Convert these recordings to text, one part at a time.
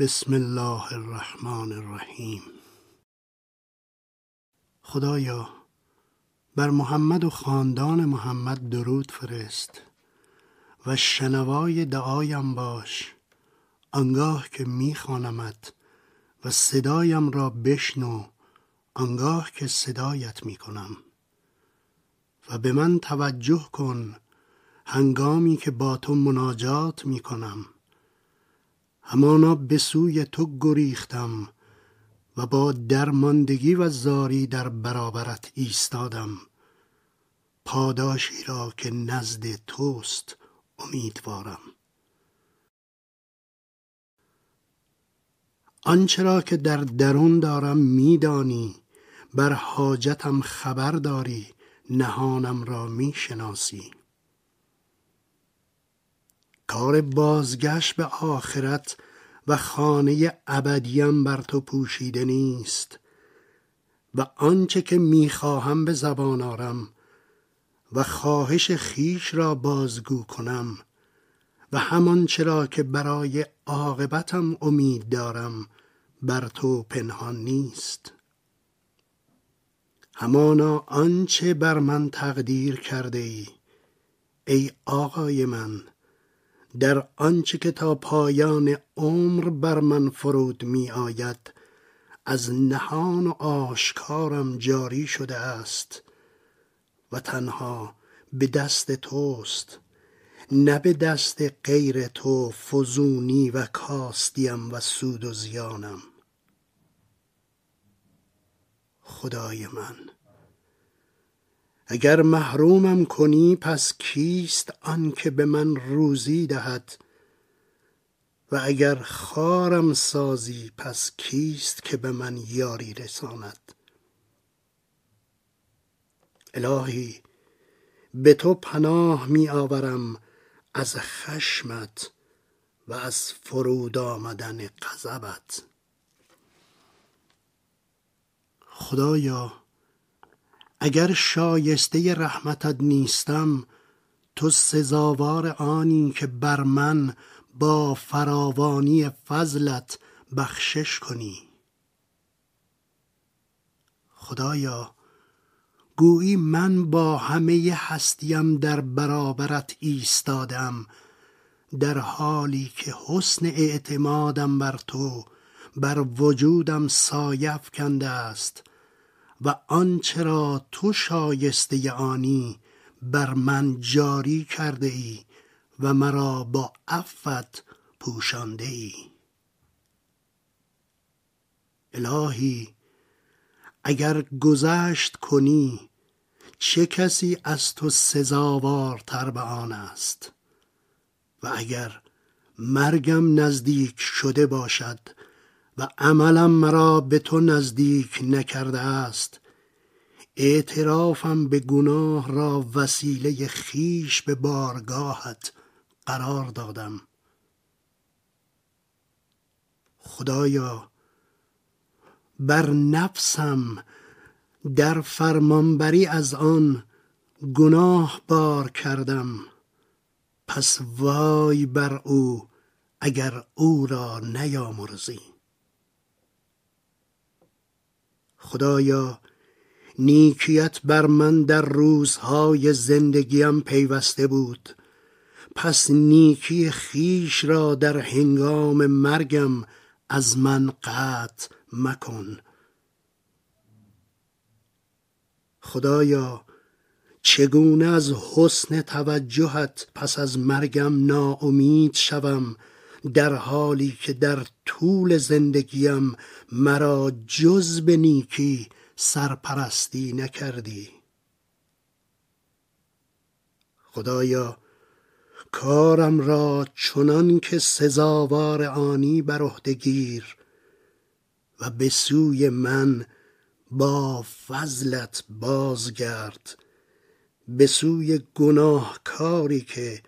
بسم الله الرحمن الرحیم. خدایا بر محمد و خاندان محمد درود فرست و شنوای دعایم باش. آنگاه که میخوانمت و صدایم را بشنو آنگاه که صدایت می‌کنم. و به من توجه کن هنگامی که با تو مناجات می‌کنم. همانا به سوی تو گریختم و با درماندگی و زاری در برابرت ایستادم. پاداشی را که نزد توست امیدوارم. آنچه را که در درون دارم میدانی بر حاجتم خبر داری نهانم را می‌شناسی. کار بازگشت به آخرت و خانه ابدیم بر تو پوشیده نیست. و آنچه که می‌خواهم به زبان آرم و خواهش خیش را بازگو کنم و همان چرا که برای عاقبتم امید دارم بر تو پنهان نیست. همانا آنچه بر من تقدیر کرده ای ای آقای من در آنچه که تا پایان عمر بر من فرود می آید از نهان و آشکارم جاری شده است و تنها به دست توست نه به دست غیر تو فزونی و کاستیم و سود و زیانم. خدای من! اگر محرومم کنی پس کیست آن که به من روزی دهد؟ و اگر خارم سازی پس کیست که به من یاری رساند؟ الهی به تو پناه می آورم از خشمت و از فرود آمدن غضبت. خدایا اگر شایسته رحمتت نیستم تو سزاوار آنی که بر من با فراوانی فضلت بخشش کنی. خدایا گویی من با همه هستیم در برابرت ایستادم در حالی که حسن اعتمادم بر تو بر وجودم سایه افکنده است. و آنچه را تو شایسته آنی بر من جاری کرده ای و مرا با عفت پوشانده ای. الهی اگر گذشت کنی چه کسی از تو سزاوارتر به آن است؟ و اگر مرگم نزدیک شده باشد و عملم مرا به تو نزدیک نکرده است. اعترافم به گناه را وسیله خیش به بارگاهت قرار دادم. خدایا بر نفسم در فرمانبری از آن گناه بار کردم. پس وای بر او اگر او را نیامرزی. خدایا نیکیت بر من در روزهای زندگیم پیوسته بود. پس نیکی خیش را در هنگام مرگم از من قطع مکن. خدایا چگونه از حسن توجهت پس از مرگم ناامید شوم؟ در حالی که در طول زندگیم مرا جز به نیکی سرپرستی نکردی. خدایا کارم را چنان که سزاوار آنی بر عهده گیر و به سوی من با فضلت بازگرد. به سوی گناهکاری که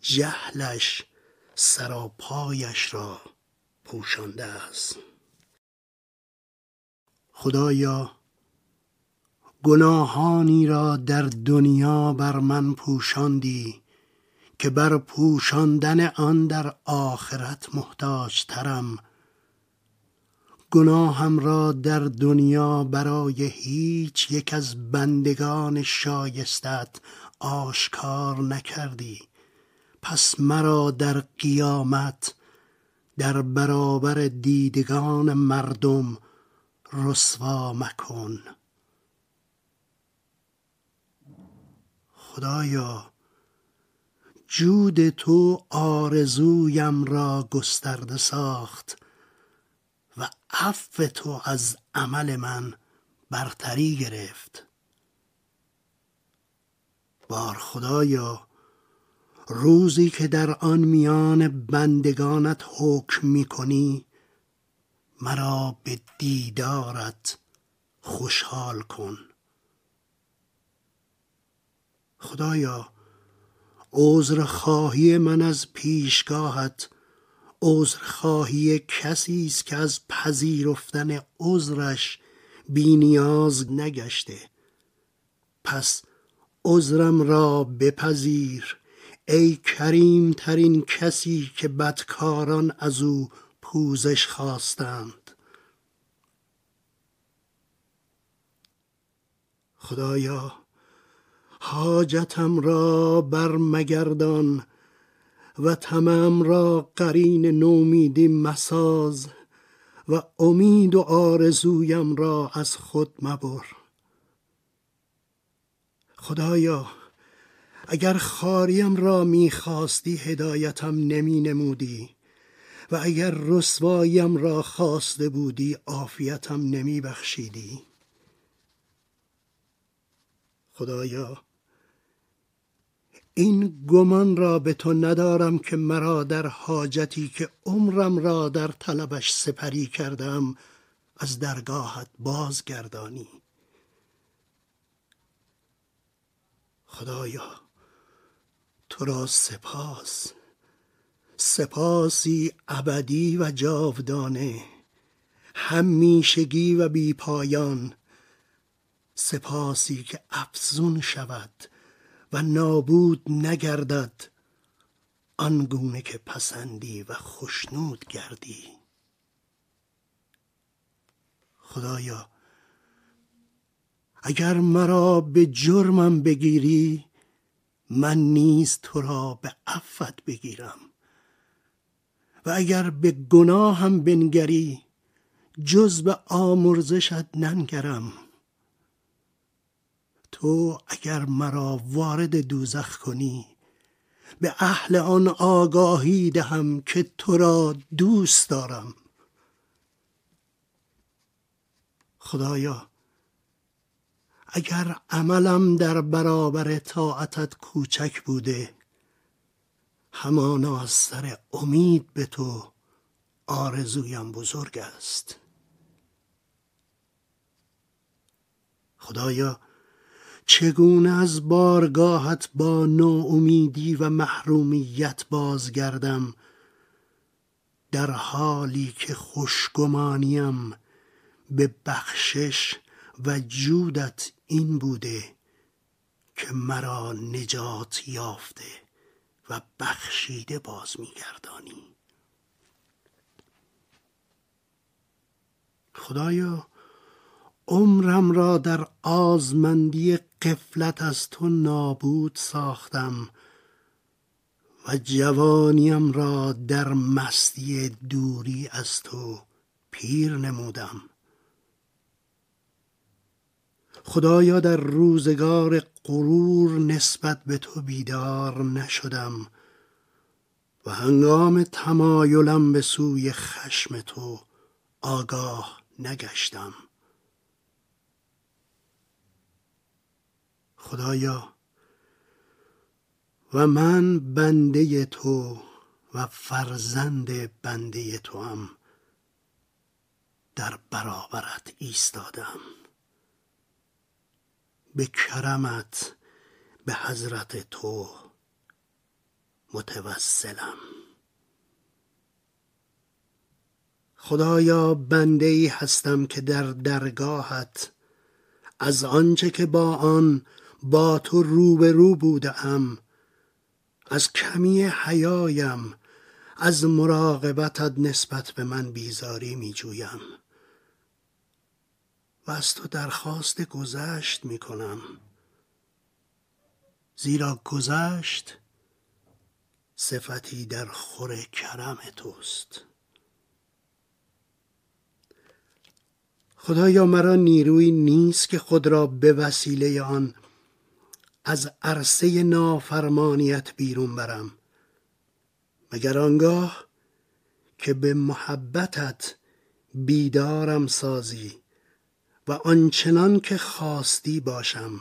جهلش سراپایش را پوشانده است. خدایا گناهانی را در دنیا بر من پوشاندی که بر پوشاندن آن در آخرت محتاج ترم گناهم را در دنیا برای هیچ یک از بندگان شایستت آشکار نکردی. پس مرا در قیامت در برابر دیدگان مردم رسوا مکن. خدایا جود تو آرزویم را گسترده ساخت و عفو تو از عمل من برتری گرفت. بار خدایا روزی که در آن میان بندگانت حکم می کنی مرا به دیدارت خوشحال کن. خدایا عذر خواهی من از پیشگاهت. عذر خواهی کسی است که از پذیرفتن عذرش بینیاز نگشته. پس عذرم را بپذیر. ای کریم ترین کسی که بدکاران از او پوزش خواستند. خدایا حاجتم را بر مگردان و تمام را قرین نومیدی مساز و امید و آرزویم را از خود مبر. خدایا اگر خاریم را می‌خواستی هدایتم نمی نمودی و اگر رسواییم را خواسته بودی عافیتم نمی بخشیدی خدایا این گمان را به تو ندارم که مرا در حاجتی که عمرم را در طلبش سپری کردم از درگاهت بازگردانی. خدایا تو را سپاس. سپاسی ابدی و جاودانه همیشگی و بی پایان. سپاسی که افزون شود و نابود نگردد آنگونه که پسندی و خشنود گردی. خدایا اگر مرا به جرمم بگیری من نیز تو را به عفت بگیرم. و اگر به گناهم بنگری جز به آمرزشت ننگرم. تو اگر مرا وارد دوزخ کنی به اهل آن آگاهی دهم که تو را دوست دارم. خدایا اگر عملم در برابر طاعتت کوچک بوده همانا از سر امید به تو آرزویم بزرگ است. خدایا چگونه از بارگاهت با ناامیدی و محرومیت بازگردم؟ در حالی که خوشگمانیم به بخشش و جودت این بوده که مرا نجات یافته و بخشیده باز میگردانی. خدایا عمرم را در آزمندی قفلت از تو نابود ساختم و جوانیم را در مستی دوری از تو پیر نمودم. خدایا در روزگار غرور نسبت به تو بیدار نشدم و هنگام تمایلم به سوی خشم تو آگاه نگشتم. خدایا و من بنده تو و فرزند بنده تو هم در برابرت ایستادم. به کرمت به حضرت تو متوسلم. خدایا بنده ای هستم که در درگاهت از آنچه که با آن با تو روبرو بودم از کمی حیایم از مراقبتت نسبت به من بیزاری می جویم و از تو درخواست گذشت می کنم زیرا گذشت صفتی در خور کرم توست. خدایا مرا نیروی نیست که خود را به وسیله آن از عرصه نافرمانیت بیرون برم. مگر آنگاه که به محبتت بیدارم سازی و آنچنان که خواستی باشم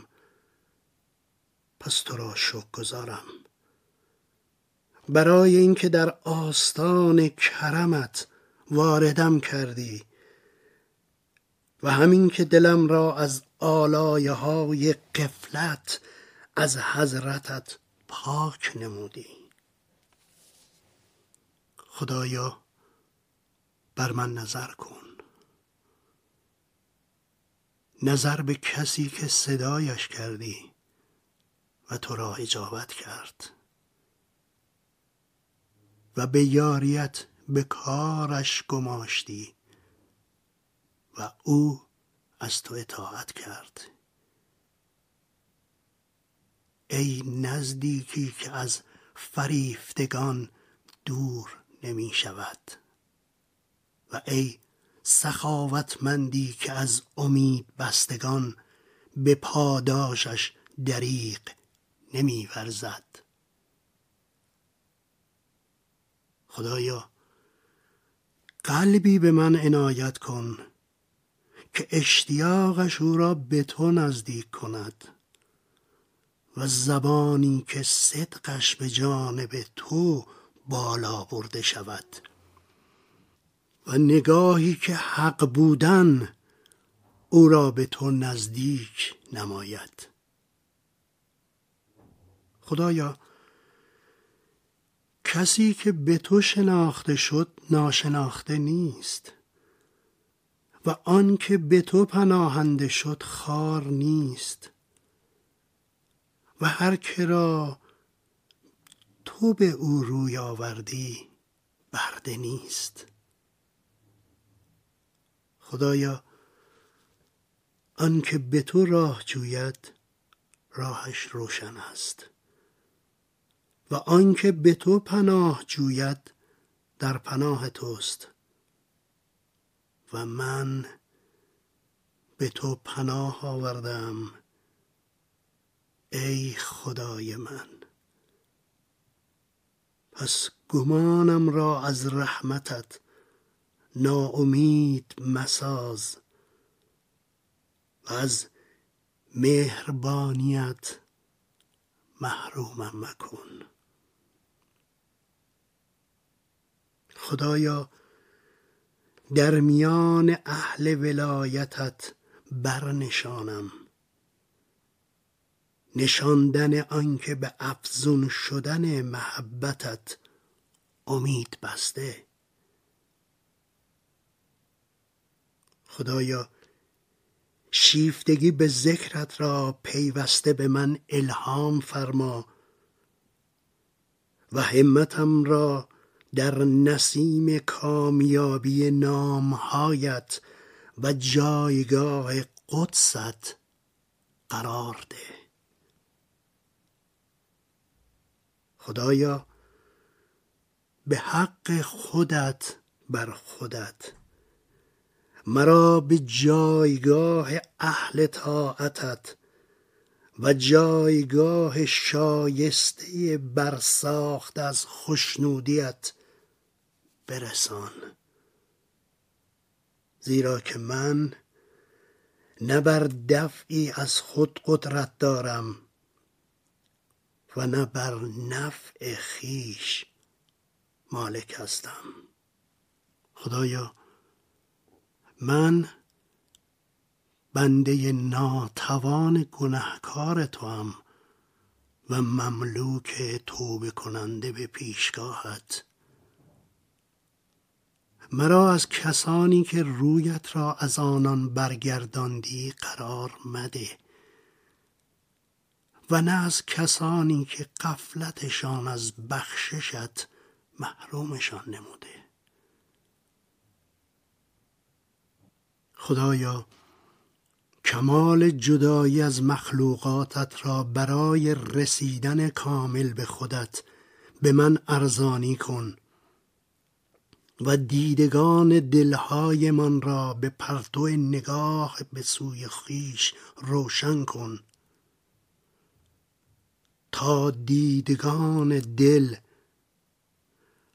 پس تو را شکر گذارم. برای اینکه در آستان کرمت واردم کردی و همین که دلم را از آلایه های قفلت از حضرتت پاک نمودی. خدایا بر من نظر کن. نظر به کسی که صدایش کردی و تو را اجابت کرد. و به یاریت به کارش گماشتی و او از تو اطاعت کرد. ای نزدیکی که از فریفتگان دور نمی شود و ای سخاوتمندی که از امید بستگان به پاداشش دریق نمی ورزد خدایا قلبی به من عنایت کن که اشتیاقش او را به تو نزدیک کند و زبانی که صدقش به جانب تو بالا برده شود. و نگاهی که حق بودن او را به تو نزدیک نماید. خدایا کسی که به تو شناخته شد ناشناخته نیست و آن که به تو پناهنده شد خار نیست و هر که را تو به او روی آوردی برده نیست. خدایا آنکه به تو راه جوید راهش روشن است. و آنکه به تو پناه جوید در پناه توست. و من به تو پناه آوردم ای خدای من. پس گمانم را از رحمتت ناامید مساز و از مهربانیت محرومم مکن. خدایا در میان اهل ولایتت برنشانم. نشاندن آنکه به افزون شدن محبتت امید بسته. خدایا شیفتگی به ذکرت را پیوسته به من الهام فرما و همتم را در نسیم کامیابی نامهایت و جایگاه قدست قرار ده. خدایا به حق خودت بر خودت مرا به جایگاه اهل طاعتت و جایگاه شایسته برساخت از خشنودیت برسان. زیرا که من نه بر دفعی از خود قدرت دارم و نه بر نفع خیش مالک هستم. خدایا من بنده ناتوان گنهکار تو هم و مملوک توبه کننده به پیشگاهت. مرا از کسانی که رویت را از آنان برگرداندی قرار مده و نه از کسانی که قفلتشان از بخششت محرومشان نموده. خدایا کمال جدایی از مخلوقاتت را برای رسیدن کامل به خودت به من ارزانی کن و دیدگان دلهایمان را به پرتو نگاه به سوی خیش روشن کن. تا دیدگان دل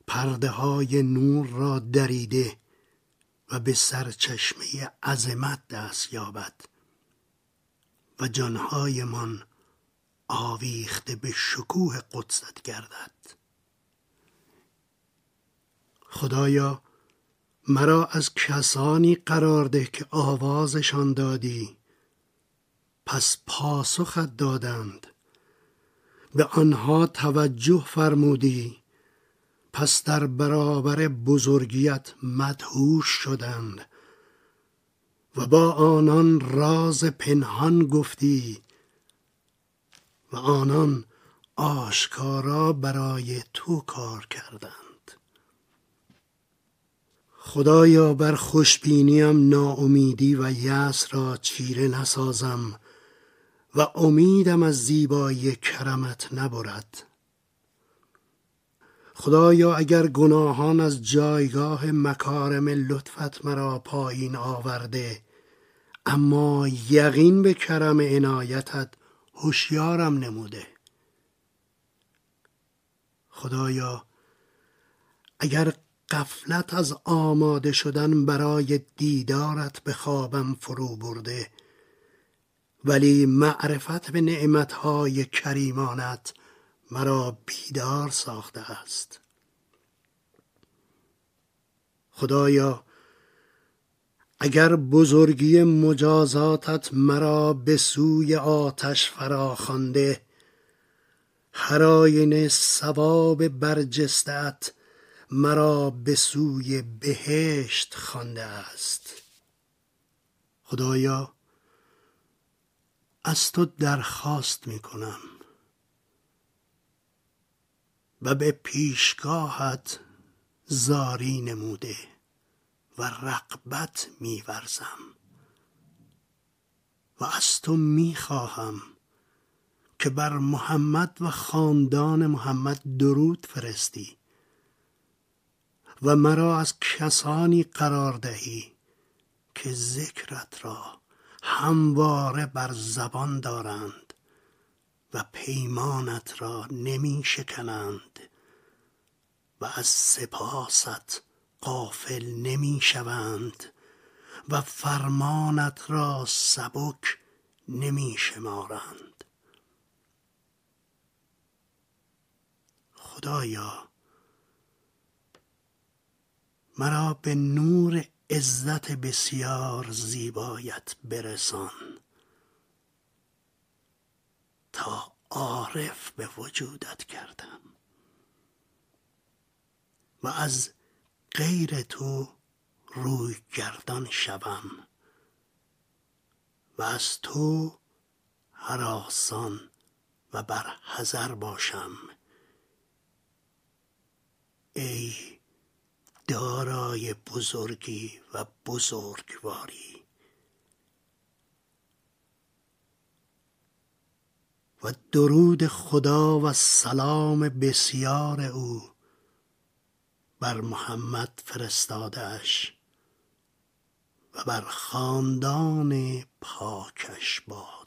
پرده های نور را دریده و به سرچشمه عظمت دست یابد و جانهایمان آویخته به شکوه قدست گردد. خدایا مرا از کسانی قرار ده که آوازشان دادی. پس پاسخت دادند. به آنها توجه فرمودی. پس در برابر بزرگیت مدهوش شدند و با آنان راز پنهان گفتی و آنان آشکارا برای تو کار کردند. خدایا بر خوشبینیم ناامیدی و یأس را چیره نسازم و امیدم از زیبایی کرمت نبرد. خدایا اگر گناهان از جایگاه مکارم لطفت مرا پایین آورده اما یقین به کرم عنایتت هوشیارم نموده. خدایا اگر قفلت از آماده شدن برای دیدارت به خوابم فرو برده ولی معرفت به نعمتهای کریمانت مرا بیدار ساخته است. خدایا اگر بزرگی مجازاتت مرا به سوی آتش فراخوانده هر آینه ثواب برجستت مرا به سوی بهشت خوانده است. خدایا از تو درخواست می کنم و به پیشگاهت زاری نموده و رقبت میورزم. و از تو می‌خواهم که بر محمد و خاندان محمد درود فرستی و مرا از کسانی قرار دهی که ذکرت را همواره بر زبان دارند و پیمانت را نمی شکنند. و از سپاست قافل نمی شوند و فرمانت را سبک نمی شمارند خدایا مرا به نور عزت بسیار زیبایت برسان تا عارف به وجودت کردم. و از غیر تو روی گردان شوم و از تو هراسان و بر حذر باشم. ای دارای بزرگی و بزرگواری و درود خدا و سلام بسیار او بر محمد فرستادش و بر خاندان پاکش باد.